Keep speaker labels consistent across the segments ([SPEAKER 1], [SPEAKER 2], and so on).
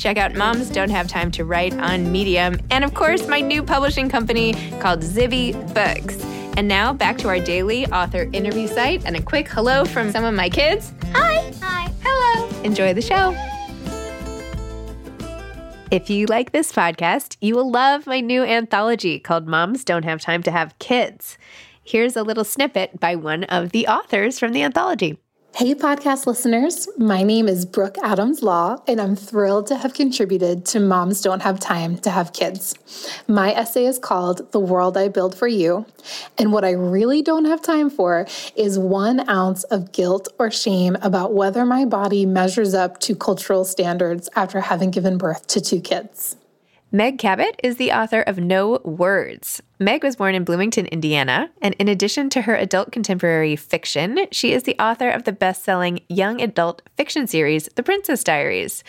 [SPEAKER 1] Check out Moms Don't Have Time to Write on Medium. And of course, my new publishing company called Zibby Books. And now back to our daily author interview site and a quick hello from some of my kids. Hi. Hi. Hello. Enjoy the show. If you like this podcast, you will love my new anthology called Moms Don't Have Time to Have Kids. Here's a little snippet by one of the authors from the anthology.
[SPEAKER 2] Hey, podcast listeners. My name is Brooke Adams Law, and I'm thrilled to have contributed to Moms Don't Have Time to Have Kids. My essay is called The World I Build for You. And what I really don't have time for is one ounce of guilt or shame about whether my body measures up to cultural standards after having given birth to two kids.
[SPEAKER 1] Meg Cabot is the author of No Words. Meg was born in Bloomington, Indiana, and in addition to her adult contemporary fiction, she is the author of the best selling young adult fiction series, The Princess Diaries.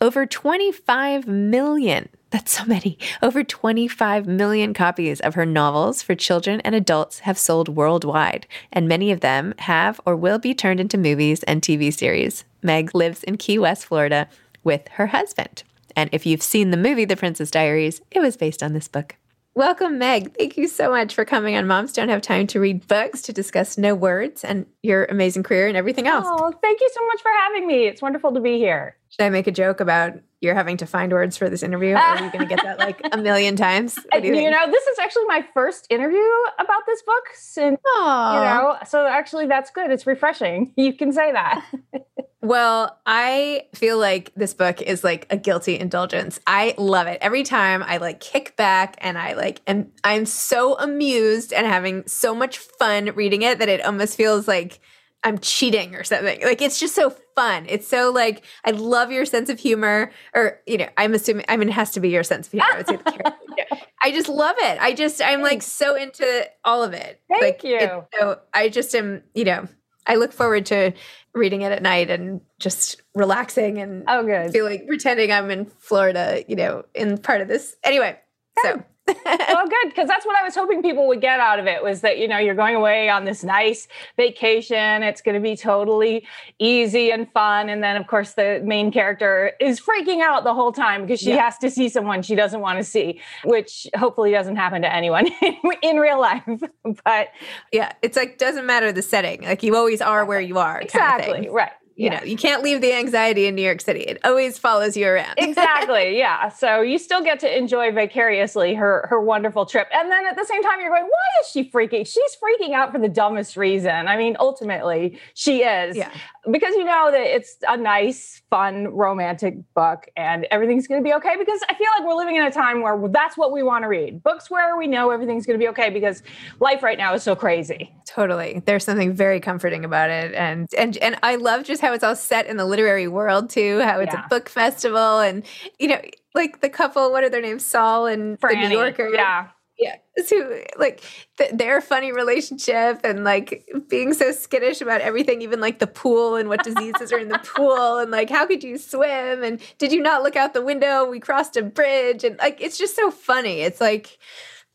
[SPEAKER 1] Over 25 million, that's so many, over 25 million copies of her novels for children and adults have sold worldwide, and many of them have or will be turned into movies and TV series. Meg lives in Key West, Florida, with her husband. And if you've seen the movie The Princess Diaries, it was based on this book. Welcome, Meg. Thank you so much for coming on Moms Don't Have Time to Read Books to discuss No Words and your amazing career and everything else.
[SPEAKER 3] Oh, thank you so much for having me. It's wonderful to be here.
[SPEAKER 1] Should I make a joke about you're having to find words for this interview? Or are you going to get that like a million times? You,
[SPEAKER 3] you, know, this is actually my first interview about this book since,
[SPEAKER 1] Aw.
[SPEAKER 3] you know, so actually that's good. It's refreshing. You can say that.
[SPEAKER 1] Well, I feel like this book is like a guilty indulgence. I love it. Every time I like kick back and I like and I'm so amused and having so much fun reading it that it almost feels like I'm cheating or something. Like it's just so fun. It's so like I love your sense of humor, or you know, I'm assuming. I mean, it has to be your sense of humor. I would say the character. Yeah. I just love it. I just I'm like so into all of it.
[SPEAKER 3] Thank
[SPEAKER 1] like,
[SPEAKER 3] you.
[SPEAKER 1] so I just am. You know, I look forward to reading it at night and just relaxing and
[SPEAKER 3] Oh, good.
[SPEAKER 1] feeling pretending I'm in Florida. You know, in part of this. Anyway, so
[SPEAKER 3] well, good because that's what I was hoping people would get out of it was that you know you're going away on this nice vacation. It's going to be totally easy and fun, and then of course the main character is freaking out the whole time because she yeah. has to see someone she doesn't want to see, which hopefully doesn't happen to anyone in real life. but
[SPEAKER 4] yeah, it's like doesn't matter the setting. Like you always are where you are.
[SPEAKER 3] Exactly. Right
[SPEAKER 4] you yeah. know, you can't leave the anxiety in New York City. It always follows you around.
[SPEAKER 3] exactly. Yeah. So you still get to enjoy vicariously her her wonderful trip. And then at the same time, you're going, why is she freaking? She's freaking out for the dumbest reason. I mean, ultimately, she is.
[SPEAKER 4] Yeah.
[SPEAKER 3] Because you know that it's a nice, fun, romantic book and everything's going to be okay. Because I feel like we're living in a time where that's what we want to read books where we know everything's going to be okay because life right now is so crazy.
[SPEAKER 4] Totally. There's something very comforting about it. And, and, and I love just how it's all set in the literary world too, how it's yeah. a book festival and you know, like the couple, what are their names? Saul and
[SPEAKER 3] Franny.
[SPEAKER 4] the New Yorker.
[SPEAKER 3] Yeah.
[SPEAKER 4] Yeah. So like th- their funny relationship and like being so skittish about everything, even like the pool and what diseases are in the pool and like how could you swim and did you not look out the window? We crossed a bridge and like it's just so funny. It's like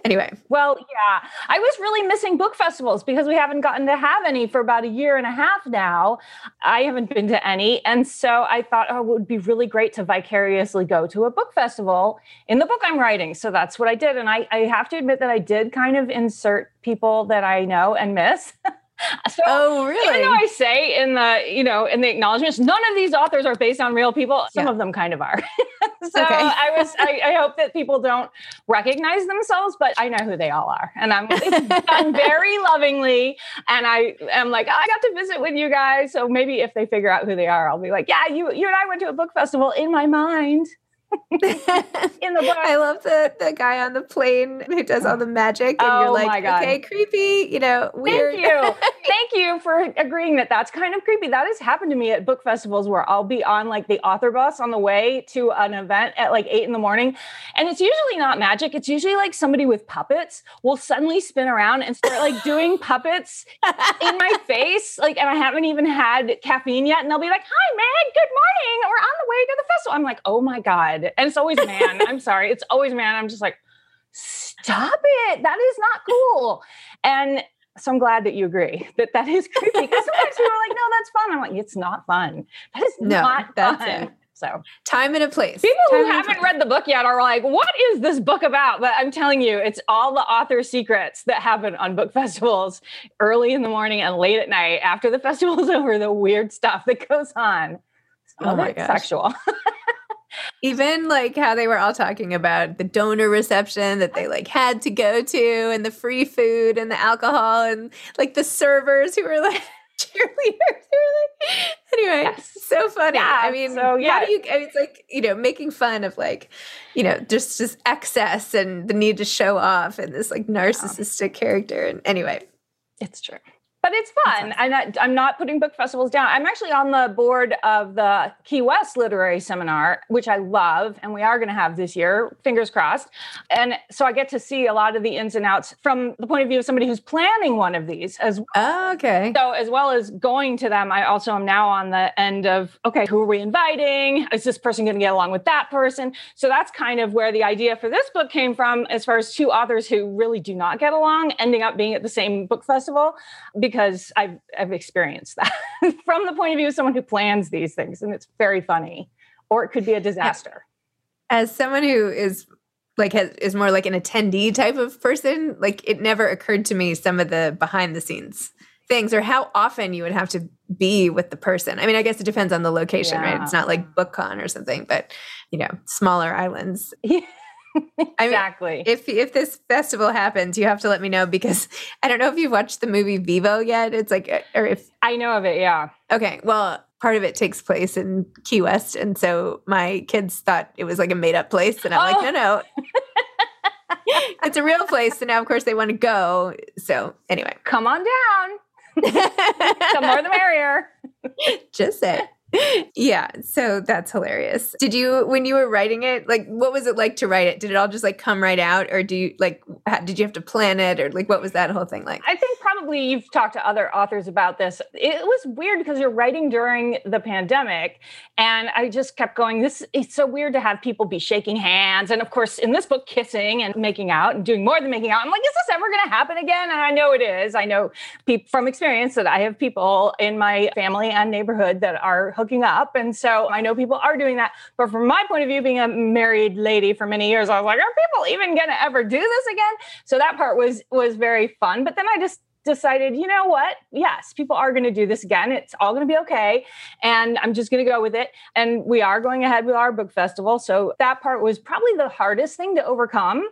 [SPEAKER 4] Anyway.
[SPEAKER 3] Well, yeah. I was really missing book festivals because we haven't gotten to have any for about a year and a half now. I haven't been to any. And so I thought, oh, it would be really great to vicariously go to a book festival in the book I'm writing. So that's what I did. And I, I have to admit that I did kind of insert people that I know and miss.
[SPEAKER 4] So, oh, really?
[SPEAKER 3] Even though I say in the, you know, in the acknowledgments, none of these authors are based on real people. Some yeah. of them kind of are. so okay. I was, I, I, hope that people don't recognize themselves, but I know who they all are, and I'm done very lovingly. And I am like, oh, I got to visit with you guys, so maybe if they figure out who they are, I'll be like, yeah, you, you and I went to a book festival in my mind.
[SPEAKER 4] in the book. I love the the guy on the plane who does all the magic, and oh you're like, okay, creepy, you know, weird.
[SPEAKER 3] Thank you, thank you for agreeing that that's kind of creepy. That has happened to me at book festivals where I'll be on like the author bus on the way to an event at like eight in the morning, and it's usually not magic. It's usually like somebody with puppets will suddenly spin around and start like doing puppets in my face, like, and I haven't even had caffeine yet, and they'll be like, "Hi, Meg, good morning. We're on the way to the festival." I'm like, "Oh my god." And it's always man. I'm sorry. It's always man. I'm just like, stop it. That is not cool. And so I'm glad that you agree that that is creepy. Because sometimes people are like, no, that's fun. I'm like, it's not fun. That is no, not that's fun. It. So
[SPEAKER 4] time and a place.
[SPEAKER 3] People
[SPEAKER 4] time
[SPEAKER 3] who haven't read the book yet are like, what is this book about? But I'm telling you, it's all the author secrets that happen on book festivals early in the morning and late at night after the festival is over, the weird stuff that goes on.
[SPEAKER 4] Some oh my
[SPEAKER 3] gosh. Sexual.
[SPEAKER 4] Even like how they were all talking about the donor reception that they like had to go to and the free food and the alcohol and like the servers who were like cheerleaders. Like, anyway, yes. so funny. Yeah, I mean, so, yeah. how do you, I mean, it's like, you know, making fun of like, you know, just, just excess and the need to show off and this like narcissistic yeah. character. And anyway,
[SPEAKER 3] it's true but it's fun. I'm not, I'm not putting book festivals down. I'm actually on the board of the Key West Literary Seminar, which I love, and we are going to have this year, fingers crossed. And so I get to see a lot of the ins and outs from the point of view of somebody who's planning one of these as well.
[SPEAKER 4] Oh, okay.
[SPEAKER 3] So as well as going to them, I also am now on the end of, okay, who are we inviting? Is this person going to get along with that person? So that's kind of where the idea for this book came from, as far as two authors who really do not get along ending up being at the same book festival because because I've I've experienced that from the point of view of someone who plans these things, and it's very funny, or it could be a disaster.
[SPEAKER 4] As someone who is like has, is more like an attendee type of person, like it never occurred to me some of the behind the scenes things or how often you would have to be with the person. I mean, I guess it depends on the location, yeah. right? It's not like BookCon or something, but you know, smaller islands.
[SPEAKER 3] exactly. I
[SPEAKER 4] mean, if if this festival happens, you have to let me know because I don't know if you've watched the movie Vivo yet. It's like, uh, or if
[SPEAKER 3] I know of it, yeah.
[SPEAKER 4] Okay, well, part of it takes place in Key West, and so my kids thought it was like a made up place, and I'm oh. like, no, no. it's a real place. And now, of course, they want to go. So, anyway.
[SPEAKER 3] Come on down. the more the merrier.
[SPEAKER 4] Just say. yeah, so that's hilarious. Did you when you were writing it, like what was it like to write it? Did it all just like come right out or do you like did you have to plan it or like what was that whole thing like?
[SPEAKER 3] I think probably you've talked to other authors about this. It was weird because you're writing during the pandemic and I just kept going this it's so weird to have people be shaking hands and of course in this book kissing and making out and doing more than making out. I'm like is this ever going to happen again? And I know it is. I know people from experience that I have people in my family and neighborhood that are hooking up. And so I know people are doing that. But from my point of view, being a married lady for many years, I was like, are people even going to ever do this again? So that part was was very fun. But then I just decided, you know what? Yes, people are going to do this again. It's all going to be okay. And I'm just going to go with it. And we are going ahead with our book festival. So that part was probably the hardest thing to overcome.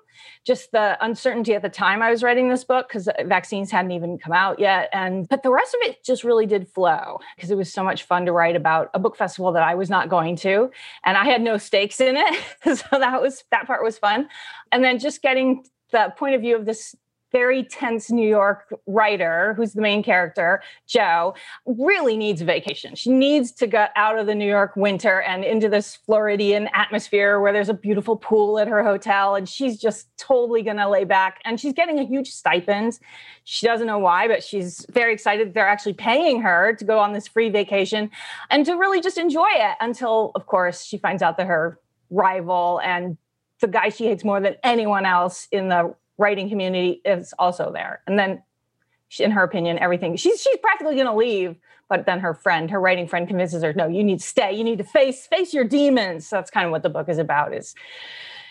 [SPEAKER 3] Just the uncertainty at the time I was writing this book because uh, vaccines hadn't even come out yet. And but the rest of it just really did flow because it was so much fun to write about a book festival that I was not going to. And I had no stakes in it. so that was that part was fun. And then just getting the point of view of this very tense New York writer, who's the main character, Jo, really needs a vacation. She needs to get out of the New York winter and into this Floridian atmosphere where there's a beautiful pool at her hotel. And she's just totally going to lay back. And she's getting a huge stipend. She doesn't know why, but she's very excited that they're actually paying her to go on this free vacation and to really just enjoy it until, of course, she finds out that her rival and the guy she hates more than anyone else in the writing community is also there. And then, she, in her opinion, everything she's she's practically going to leave. But then her friend, her writing friend, convinces her, "No, you need to stay. You need to face face your demons." So that's kind of what the book is about. Is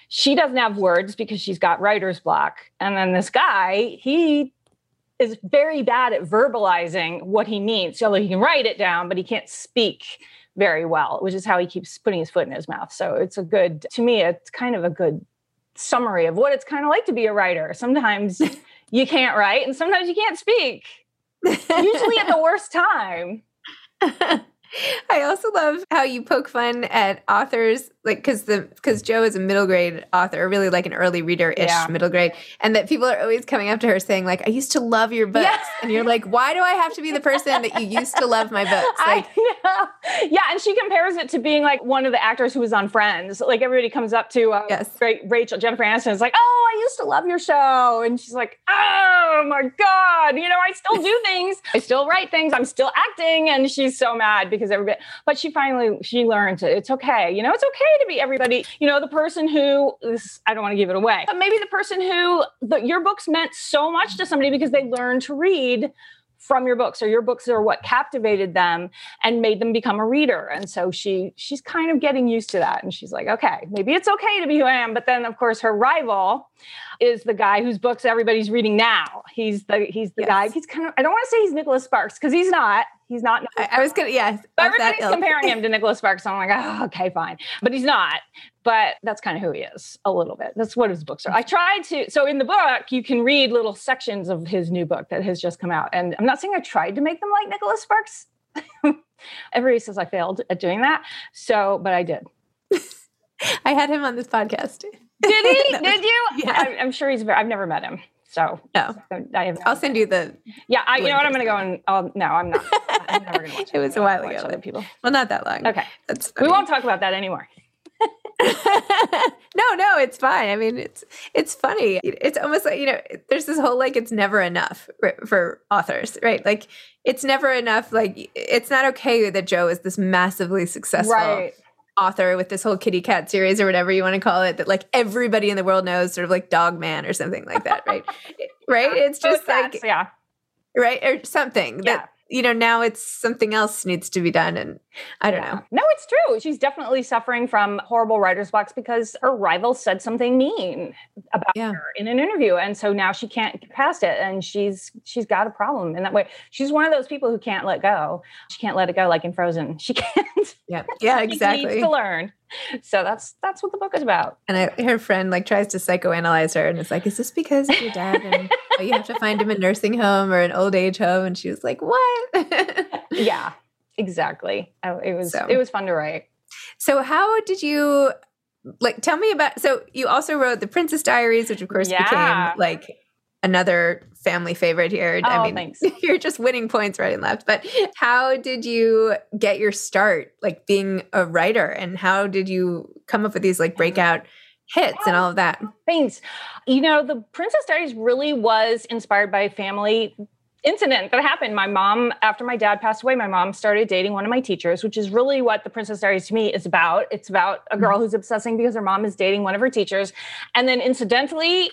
[SPEAKER 3] she doesn't have words because she's got writer's block, and then this guy, he is very bad at verbalizing what he needs. So he can write it down, but he can't speak very well, which is how he keeps putting his foot in his mouth. So it's a good, to me, it's kind of a good summary of what it's kind of like to be a writer. Sometimes you can't write and sometimes you can't speak. Usually at the worst time.
[SPEAKER 4] I also love how you poke fun at authors, like because the because Jo is a middle grade author, really like an early reader ish yeah. middle grade, and that people are always coming up to her saying like, "I used to love your books," yeah. and you're like, "Why do I have to be the person that you used to love my books?" Like,
[SPEAKER 3] yeah, and she compares it to being like one of the actors who was on Friends. Like everybody comes up to uh, yes. Rachel Jennifer Aniston is like, "Oh, I used to love your show," and she's like, "Oh my god, you know, I still do things, I still write things, I'm still acting," and she's so mad because because everybody, but she finally, she learned it. It's okay. You know, it's okay to be everybody, you know, the person who this, I don't want to give it away, but maybe the person who the, your books meant so much to somebody because they learned to read from your books or your books are what captivated them and made them become a reader and so she she's kind of getting used to that and she's like okay maybe it's okay to be who i am but then of course her rival is the guy whose books everybody's reading now he's the he's the yes. guy he's kind of i don't want to say he's nicholas sparks because he's not He's not.
[SPEAKER 4] I, I, was gonna, yeah.
[SPEAKER 3] Everybody's comparing him to Nicholas Sparks. So I'm like, oh, okay, fine. But he's not. But that's kind of who he is a little bit. That's what his books are. I tried to. So in the book, you can read little sections of his new book that has just come out. And I'm not saying I tried to make them like Nicholas Sparks. Everybody says I failed at doing that. So, but I did.
[SPEAKER 4] I had him on this podcast.
[SPEAKER 3] Did he? did you? Yeah. I, I'm sure he's. Very, I've never met him. So oh.
[SPEAKER 4] no, I have. I'll send you the.
[SPEAKER 3] Yeah, I, you know what? I'm going to go and. Oh no, I'm not. I'm never going to watch.
[SPEAKER 4] it was a while ago. Other people. Well, not that long.
[SPEAKER 3] Okay, that's. We won't talk about that anymore.
[SPEAKER 4] no, no, it's fine. I mean, it's it's funny. It's almost like you know, there's this whole like it's never enough for authors, right? Like it's never enough. Like it's not okay that Jo is this massively successful right author with this whole kitty cat series or whatever you want to call it that like everybody in the world knows sort of like dog man or something like that right? Right? It's just like
[SPEAKER 3] yeah.
[SPEAKER 4] Right? Or something yeah. that you know, now it's something else needs to be done. And I don't yeah. know.
[SPEAKER 3] No, it's true. She's definitely suffering from horrible writer's blocks because her rival said something mean about yeah. her in an interview. And so now she can't get past it. And she's she's got a problem in that way. She's one of those people who can't let go. She can't let it go like in Frozen. She can't.
[SPEAKER 4] Yeah. Yeah, exactly.
[SPEAKER 3] needs to learn so that's that's what the book is about.
[SPEAKER 4] And I, her friend like tries to psychoanalyze her, and it's like, is this because of your dad and oh, you have to find him a nursing home or an old age home? And she was like, what?
[SPEAKER 3] yeah, exactly. It was so. it was fun to write.
[SPEAKER 4] So how did you like? Tell me about. So you also wrote the Princess Diaries, which of course yeah. became like another family favorite here.
[SPEAKER 3] Oh,
[SPEAKER 4] I mean,
[SPEAKER 3] thanks.
[SPEAKER 4] you're just winning points right and left. But how did you get your start, like being a writer, and how did you come up with these like breakout hits and oh, all of that?
[SPEAKER 3] Thanks. You know, the Princess Diaries really was inspired by a family incident that happened. My mom, after my dad passed away, my mom started dating one of my teachers, which is really what the Princess Diaries to me is about. It's about a mm-hmm. girl who's obsessing because her mom is dating one of her teachers. And then incidentally,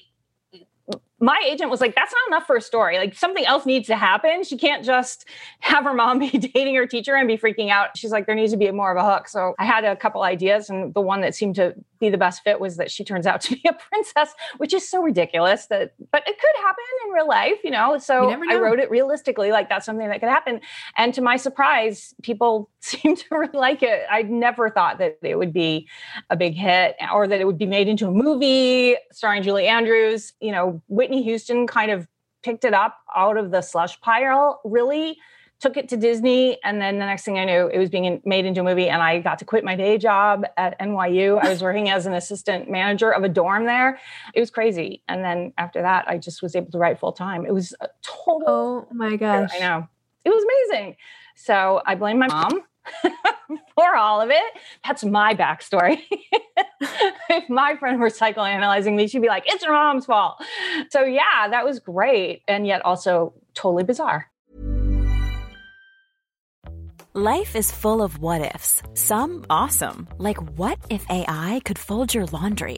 [SPEAKER 3] my agent was like, that's not enough for a story. Like something else needs to happen. She can't just have her mom be dating her teacher and be freaking out. She's like, there needs to be more of a hook. So I had a couple ideas, and the one that seemed to be the best fit was that she turns out to be a princess, which is so ridiculous that, but it could happen in real life, you know? So
[SPEAKER 4] You
[SPEAKER 3] I wrote it realistically, like that's something that could happen. And to my surprise, people seem to really like it. I never thought that it would be a big hit or that it would be made into a movie starring Julie Andrews. You know, Whitney Houston kind of picked it up out of the slush pile, really took it to Disney. And then the next thing I knew, it was being made into a movie. And I got to quit my day job at NYU. I was working as an assistant manager of a dorm there. It was crazy. And then after that, I just was able to write full time. It was a total
[SPEAKER 4] Oh my gosh.
[SPEAKER 3] I know. It was amazing. So I blame my mom for all of it. That's my backstory. if my friend were psychoanalyzing me, she'd be like, it's your mom's fault. So yeah, that was great. And yet also totally bizarre.
[SPEAKER 5] Life is full of what ifs. Some awesome, like what if AI could fold your laundry?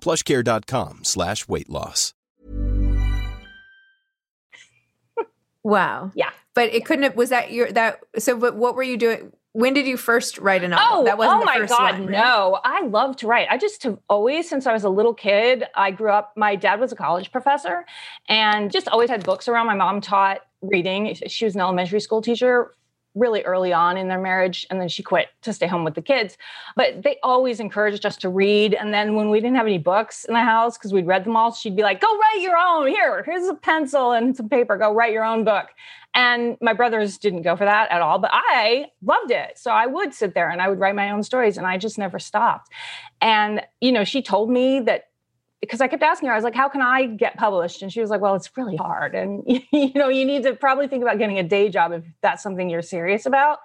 [SPEAKER 6] plushcare.com slash weight loss.
[SPEAKER 4] Wow.
[SPEAKER 3] Yeah.
[SPEAKER 4] But it couldn't have, was that your, that, so, but what were you doing? When did you first write a novel?
[SPEAKER 3] Oh,
[SPEAKER 4] that wasn't
[SPEAKER 3] oh
[SPEAKER 4] the oh
[SPEAKER 3] my
[SPEAKER 4] first
[SPEAKER 3] God,
[SPEAKER 4] one, right?
[SPEAKER 3] no. I love to write. I just have always, since I was a little kid, I grew up, my dad was a college professor and just always had books around. My mom taught reading. She was an elementary school teacher really early on in their marriage and then she quit to stay home with the kids. But they always encouraged us to read and then when we didn't have any books in the house because we'd read them all she'd be like go write your own. Here here's a pencil and some paper. Go write your own book. And my brothers didn't go for that at all but i loved it. So i would sit there and i would write my own stories and i just never stopped. And you know she told me that because I kept asking her, I was like, how can I get published? And she was like, well, it's really hard. And, you know, you need to probably think about getting a day job if that's something you're serious about.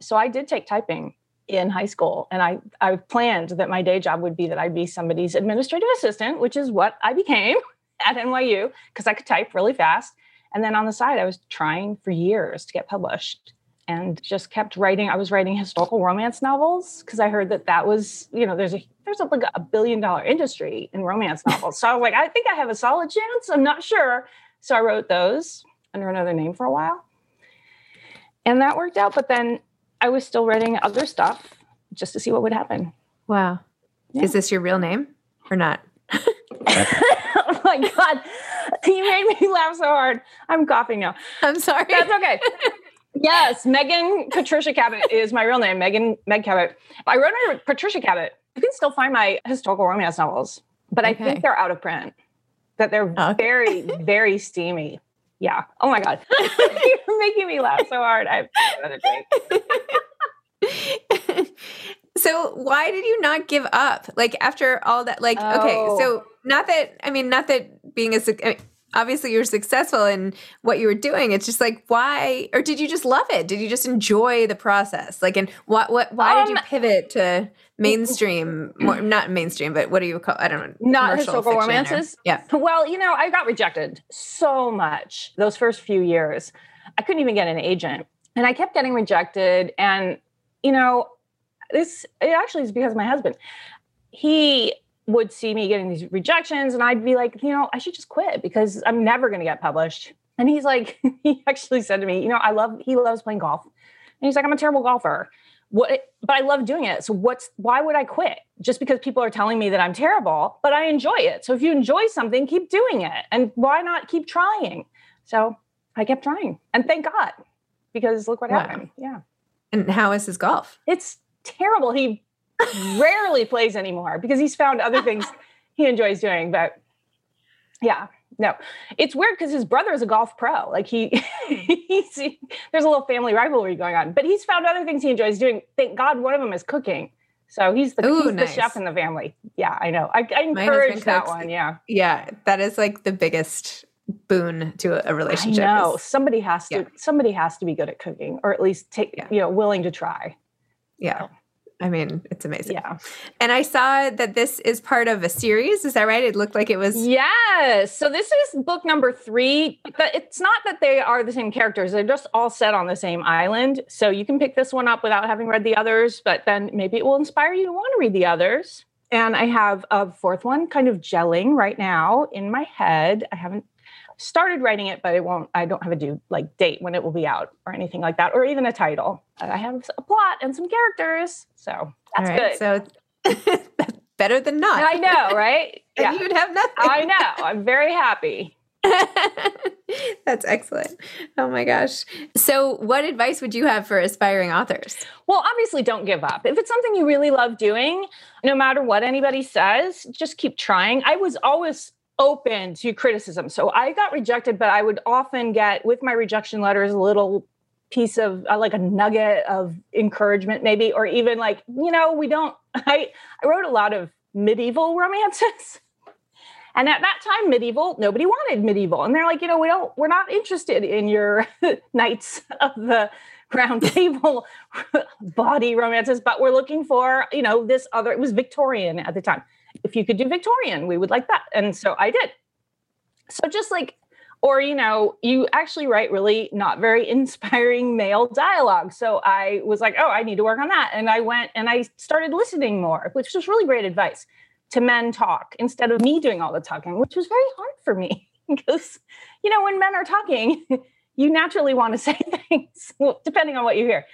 [SPEAKER 3] So I did take typing in high school. And I, I planned that my day job would be that I'd be somebody's administrative assistant, which is what I became at NYU because I could type really fast. And then on the side, I was trying for years to get published and just kept writing. I was writing historical romance novels because I heard that that was, you know, there's a there's a, like a billion dollar industry in romance novels. So I was like, I think I have a solid chance. I'm not sure. So I wrote those under another name for a while. And that worked out. But then I was still writing other stuff just to see what would happen.
[SPEAKER 4] Wow. Is this your real name or not?
[SPEAKER 3] oh my God. You made me laugh so hard. I'm coughing now.
[SPEAKER 4] I'm sorry.
[SPEAKER 3] That's okay. yes, Megan Patricia Cabot is my real name. Megan Meg Cabot. I wrote under Patricia Cabot. You can still find my historical romance novels, but I think they're out of print. That they're
[SPEAKER 4] Okay.
[SPEAKER 3] very, very steamy. Yeah. Oh my God. You're making me laugh so hard. I have another drink.
[SPEAKER 4] So why did you not give up? Like after all that, like okay,
[SPEAKER 3] Oh.
[SPEAKER 4] so not that I mean, not that being a mean, obviously you're successful in what you were doing. It's just like why, or did you just love it? Did you just enjoy the process? Like, and what, what, why did you
[SPEAKER 3] Um,
[SPEAKER 4] pivot to mainstream? More, not mainstream, but what do you call? I don't know.
[SPEAKER 3] Not historical
[SPEAKER 4] fiction or-
[SPEAKER 3] romances?
[SPEAKER 4] yeah.
[SPEAKER 3] Well, you know, I got rejected so much those first few years. I couldn't even get an agent. And I kept getting rejected. And, you know, this it actually is because of my husband. He would see me getting these rejections, and I'd be like, you know, I should just quit because I'm never going to get published. And he's like, he actually said to me, you know, I love, he loves playing golf. And he's like, I'm a terrible golfer. What, but I love doing it. So what's, why would I quit? Just because people are telling me that I'm terrible, but I enjoy it. So if you enjoy something, keep doing it. And why not keep trying? So I kept trying. And thank God, because look what
[SPEAKER 4] Wow.
[SPEAKER 3] happened. Yeah.
[SPEAKER 4] And how is his golf?
[SPEAKER 3] It's terrible. He rarely plays anymore because he's found other things he enjoys doing. But yeah, no, it's weird because his brother is a golf pro. Like he, hmm. he's, there's a little family rivalry going on. But he's found other things he enjoys doing. Thank God, one of them is cooking. So he's the,
[SPEAKER 4] Ooh,
[SPEAKER 3] he's
[SPEAKER 4] nice.
[SPEAKER 3] the chef in the family. Yeah, I know. I, I encourage that
[SPEAKER 4] cooks.
[SPEAKER 3] one. Yeah,
[SPEAKER 4] Yeah, that is like the biggest boon to a relationship.
[SPEAKER 3] Know. Somebody has to.
[SPEAKER 4] Yeah.
[SPEAKER 3] Somebody has to be good at cooking, or at least take
[SPEAKER 4] Yeah.
[SPEAKER 3] you know willing to try.
[SPEAKER 4] yeah. I mean, it's amazing.
[SPEAKER 3] Yeah.
[SPEAKER 4] And I saw that this is part of a series. Is that right? It looked like it was.
[SPEAKER 3] Yes. So this is book number three. But it's not that they are the same characters. They're just all set on the same island. So you can pick this one up without having read the others, but then maybe it will inspire you to want to read the others. And I have a fourth one kind of gelling right now in my head. I haven't started writing it, but it won't, I don't have a due like date when it will be out or anything like that, or even a title. I have a plot and some characters. So that's
[SPEAKER 4] right.
[SPEAKER 3] good.
[SPEAKER 4] So that's better than not.
[SPEAKER 3] I know, right?
[SPEAKER 4] And you'd have nothing.
[SPEAKER 3] I know. I'm very happy.
[SPEAKER 4] That's excellent. Oh my gosh. So, what advice would you have for aspiring authors?
[SPEAKER 3] Well, obviously, don't give up. If it's something you really love doing, no matter what anybody says, just keep trying. I was always open to criticism. So I got rejected, but I would often get with my rejection letters a little piece of uh, like a nugget of encouragement, maybe, or even like, you know, we don't, I, I wrote a lot of medieval romances. And at that time, medieval, nobody wanted medieval. And they're like, you know, we don't, we're not interested in your knights of the round table body romances, but we're looking for, you know, this other, it was Victorian at the time. If you could do Victorian, we would like that. And so I did. So just like, or, you know, you actually write really not very inspiring male dialogue. So I was like, oh, I need to work on that. And I went and I started listening more, which was really great advice to men talk instead of me doing all the talking, which was very hard for me because, you know, when men are talking, you naturally want to say things, well, depending on what you hear.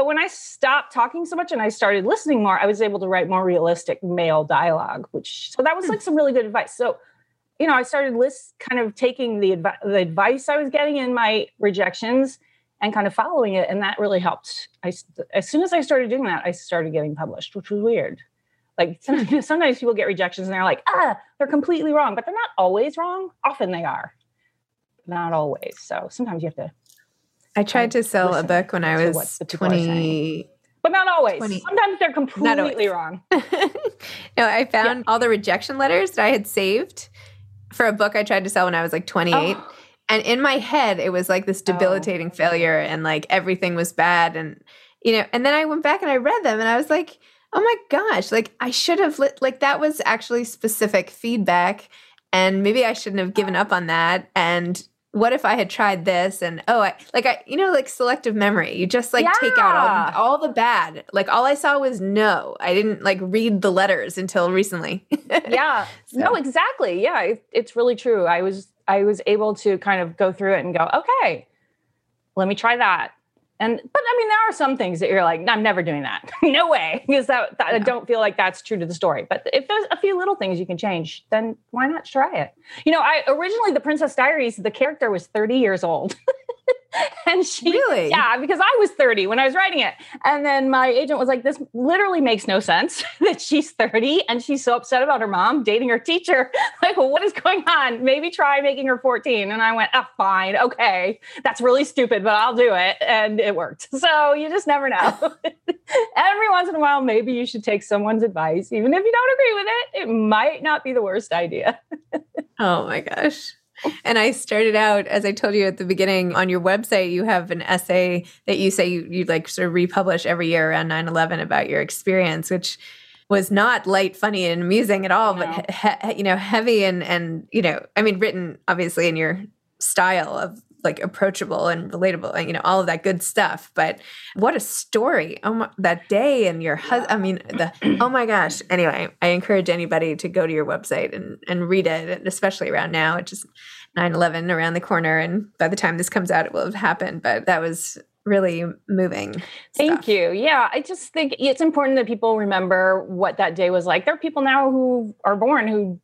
[SPEAKER 3] But when I stopped talking so much and I started listening more, I was able to write more realistic male dialogue, which so that was like some really good advice. So, you know, I started list kind of taking the, the advice I was getting in my rejections and kind of following it, and that really helped. I as soon as I started doing that, I started getting published, which was weird. Like sometimes, sometimes people get rejections and they're like, ah, they're completely wrong, but they're not always wrong. Often they are, not always. So sometimes you have to,
[SPEAKER 4] I tried to sell a book when I was
[SPEAKER 3] what the
[SPEAKER 4] 20.
[SPEAKER 3] but not always.
[SPEAKER 4] 20.
[SPEAKER 3] Sometimes they're completely wrong.
[SPEAKER 4] no, I found all the rejection letters that I had saved for a book I tried to sell when I was like 28.
[SPEAKER 3] Oh.
[SPEAKER 4] And in my head, it was like this oh. debilitating failure and like everything was bad. And, you know, and then I went back and I read them and I was like, oh my gosh, like I should have, lit, like that was actually specific feedback. And maybe I shouldn't have given up on that. And what if I had tried this? And oh, I like I, you know, like selective memory. You just like take out all, all the bad. Like all I saw was no. I didn't like read the letters until recently.
[SPEAKER 3] yeah no exactly yeah it, it's really true i was i was able to kind of go through it and go okay let me try that and but i mean there are some things that you're like i'm never doing that. No way because that, that i don't feel like that's true to the story. But if there's a few little things you can change then why not try it? You know i originally the princess diaries the character was 30 years old and she
[SPEAKER 4] Really?
[SPEAKER 3] yeah because i was 30 when i was writing it and then my agent was like this literally makes no sense that she's 30 and she's so upset about her mom dating her teacher like well, what is going on maybe try making her 14 and i went oh fine okay that's really stupid but i'll do it and it worked so you just never know every once in a while, maybe you should take someone's advice. Even if you don't agree with it, it might not be the worst idea.
[SPEAKER 4] oh my gosh. And I started out, as I told you at the beginning, on your website, you have an essay that you say you, you like sort of republish every year around 9 11 about your experience, which was not light, funny, and amusing at all, no. but he, you know, heavy and and you know, I mean, written obviously in your style of like approachable and relatable and you know all of that good stuff but what a story oh my, that day and your husband i mean the oh my gosh anyway i encourage anybody to go to your website and and read it especially around now it's just 9-11 around the corner and by the time this comes out it will have happened but that was really moving.
[SPEAKER 3] Thank you. Yeah, I just think it's important that people remember what that day was like. There are people now who are born who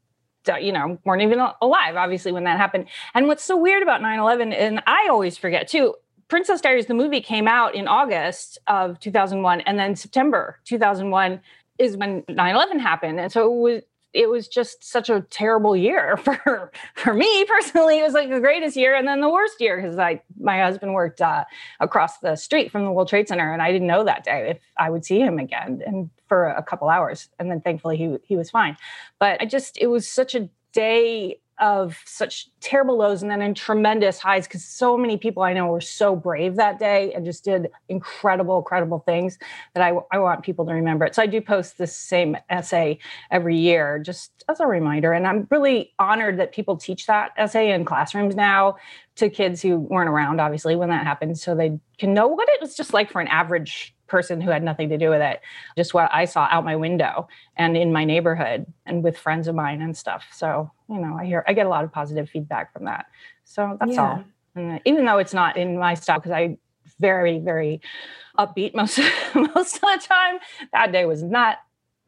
[SPEAKER 3] you know weren't even alive obviously when that happened. And what's so weird about 9/11 and I always forget too, Princess Diaries the movie came out in August of 2001 and then September 2001 is when 9/11 happened. And so it was it was just such a terrible year for for me personally. It was like the greatest year and then the worst year because I my husband worked uh, across the street from the World Trade Center and I didn't know that day if I would see him again and for a couple hours and then thankfully he he was fine. But I just it was such a day of such terrible lows and then in tremendous highs because so many people I know were so brave that day and just did incredible, incredible things that I, I want people to remember it. So I do post this same essay every year just as a reminder. And I'm really honored that people teach that essay in classrooms now to kids who weren't around, obviously, when that happened, so they can know what it was just like for an average person who had nothing to do with it, just what I saw out my window and in my neighborhood and with friends of mine and stuff. So, you know, I hear, I get a lot of positive feedback from that. So that's yeah. all. And uh, even though it's not in my style, because I very, very upbeat most, most of the time, that day was not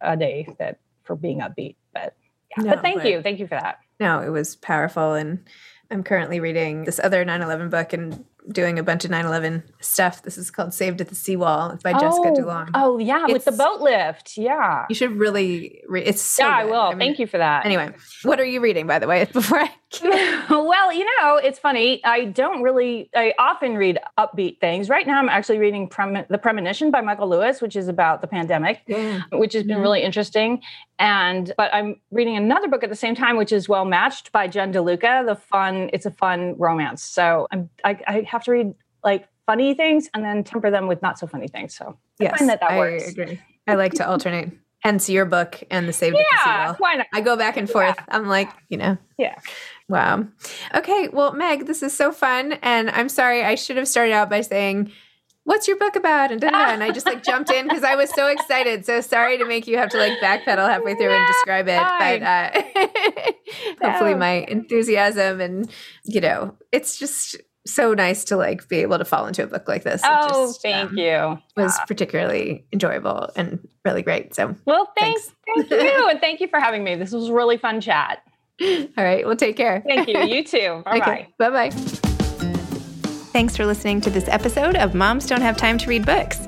[SPEAKER 3] a day that for being upbeat, but yeah, no, but thank but, you. Thank you for that.
[SPEAKER 4] No, it was powerful. And I'm currently reading this other 9 11 book and doing a bunch of 9-11 stuff. This is called Saved at the Seawall. It's by oh, Jessica DuLong.
[SPEAKER 3] Oh yeah, it's, with the boat lift. Yeah.
[SPEAKER 4] You should really read it's so
[SPEAKER 3] Yeah,
[SPEAKER 4] good.
[SPEAKER 3] I will. I mean, Thank you for that.
[SPEAKER 4] Anyway, what are you reading by the way before I
[SPEAKER 3] well, you know, it's funny. I don't really, I often read upbeat things. Right now, I'm actually reading Prem- The Premonition by Michael Lewis, which is about the pandemic, yeah. which has been mm-hmm. really interesting. And, but I'm reading another book at the same time, which is Well Matched by Jen DeLuca. The fun, it's a fun romance. So I'm, I, I have to read like funny things and then temper them with not so funny things. So
[SPEAKER 4] yes, I find that that works. I agree. I like to alternate. Hence your book and the Saved
[SPEAKER 3] yeah, Why not?
[SPEAKER 4] I go back and forth. Yeah. I'm like, you know.
[SPEAKER 3] Yeah.
[SPEAKER 4] Wow. Okay. Well, Meg, this is so fun. And I'm sorry, I should have started out by saying, What's your book about? And, and I just like jumped in because I was so excited. So sorry to make you have to like backpedal halfway through and describe it. But uh, hopefully, my enthusiasm and, you know, it's just so nice to like be able to fall into a book like this.
[SPEAKER 3] Oh, just, thank um, you.
[SPEAKER 4] Was yeah. particularly enjoyable and really great. So,
[SPEAKER 3] well, thanks. Thank you. and thank you for having me. This was a really fun chat.
[SPEAKER 4] All right. Well, take care.
[SPEAKER 3] Thank you. You too. Bye bye. Okay,
[SPEAKER 4] bye bye. Thanks for listening to this episode of Moms Don't Have Time to Read Books.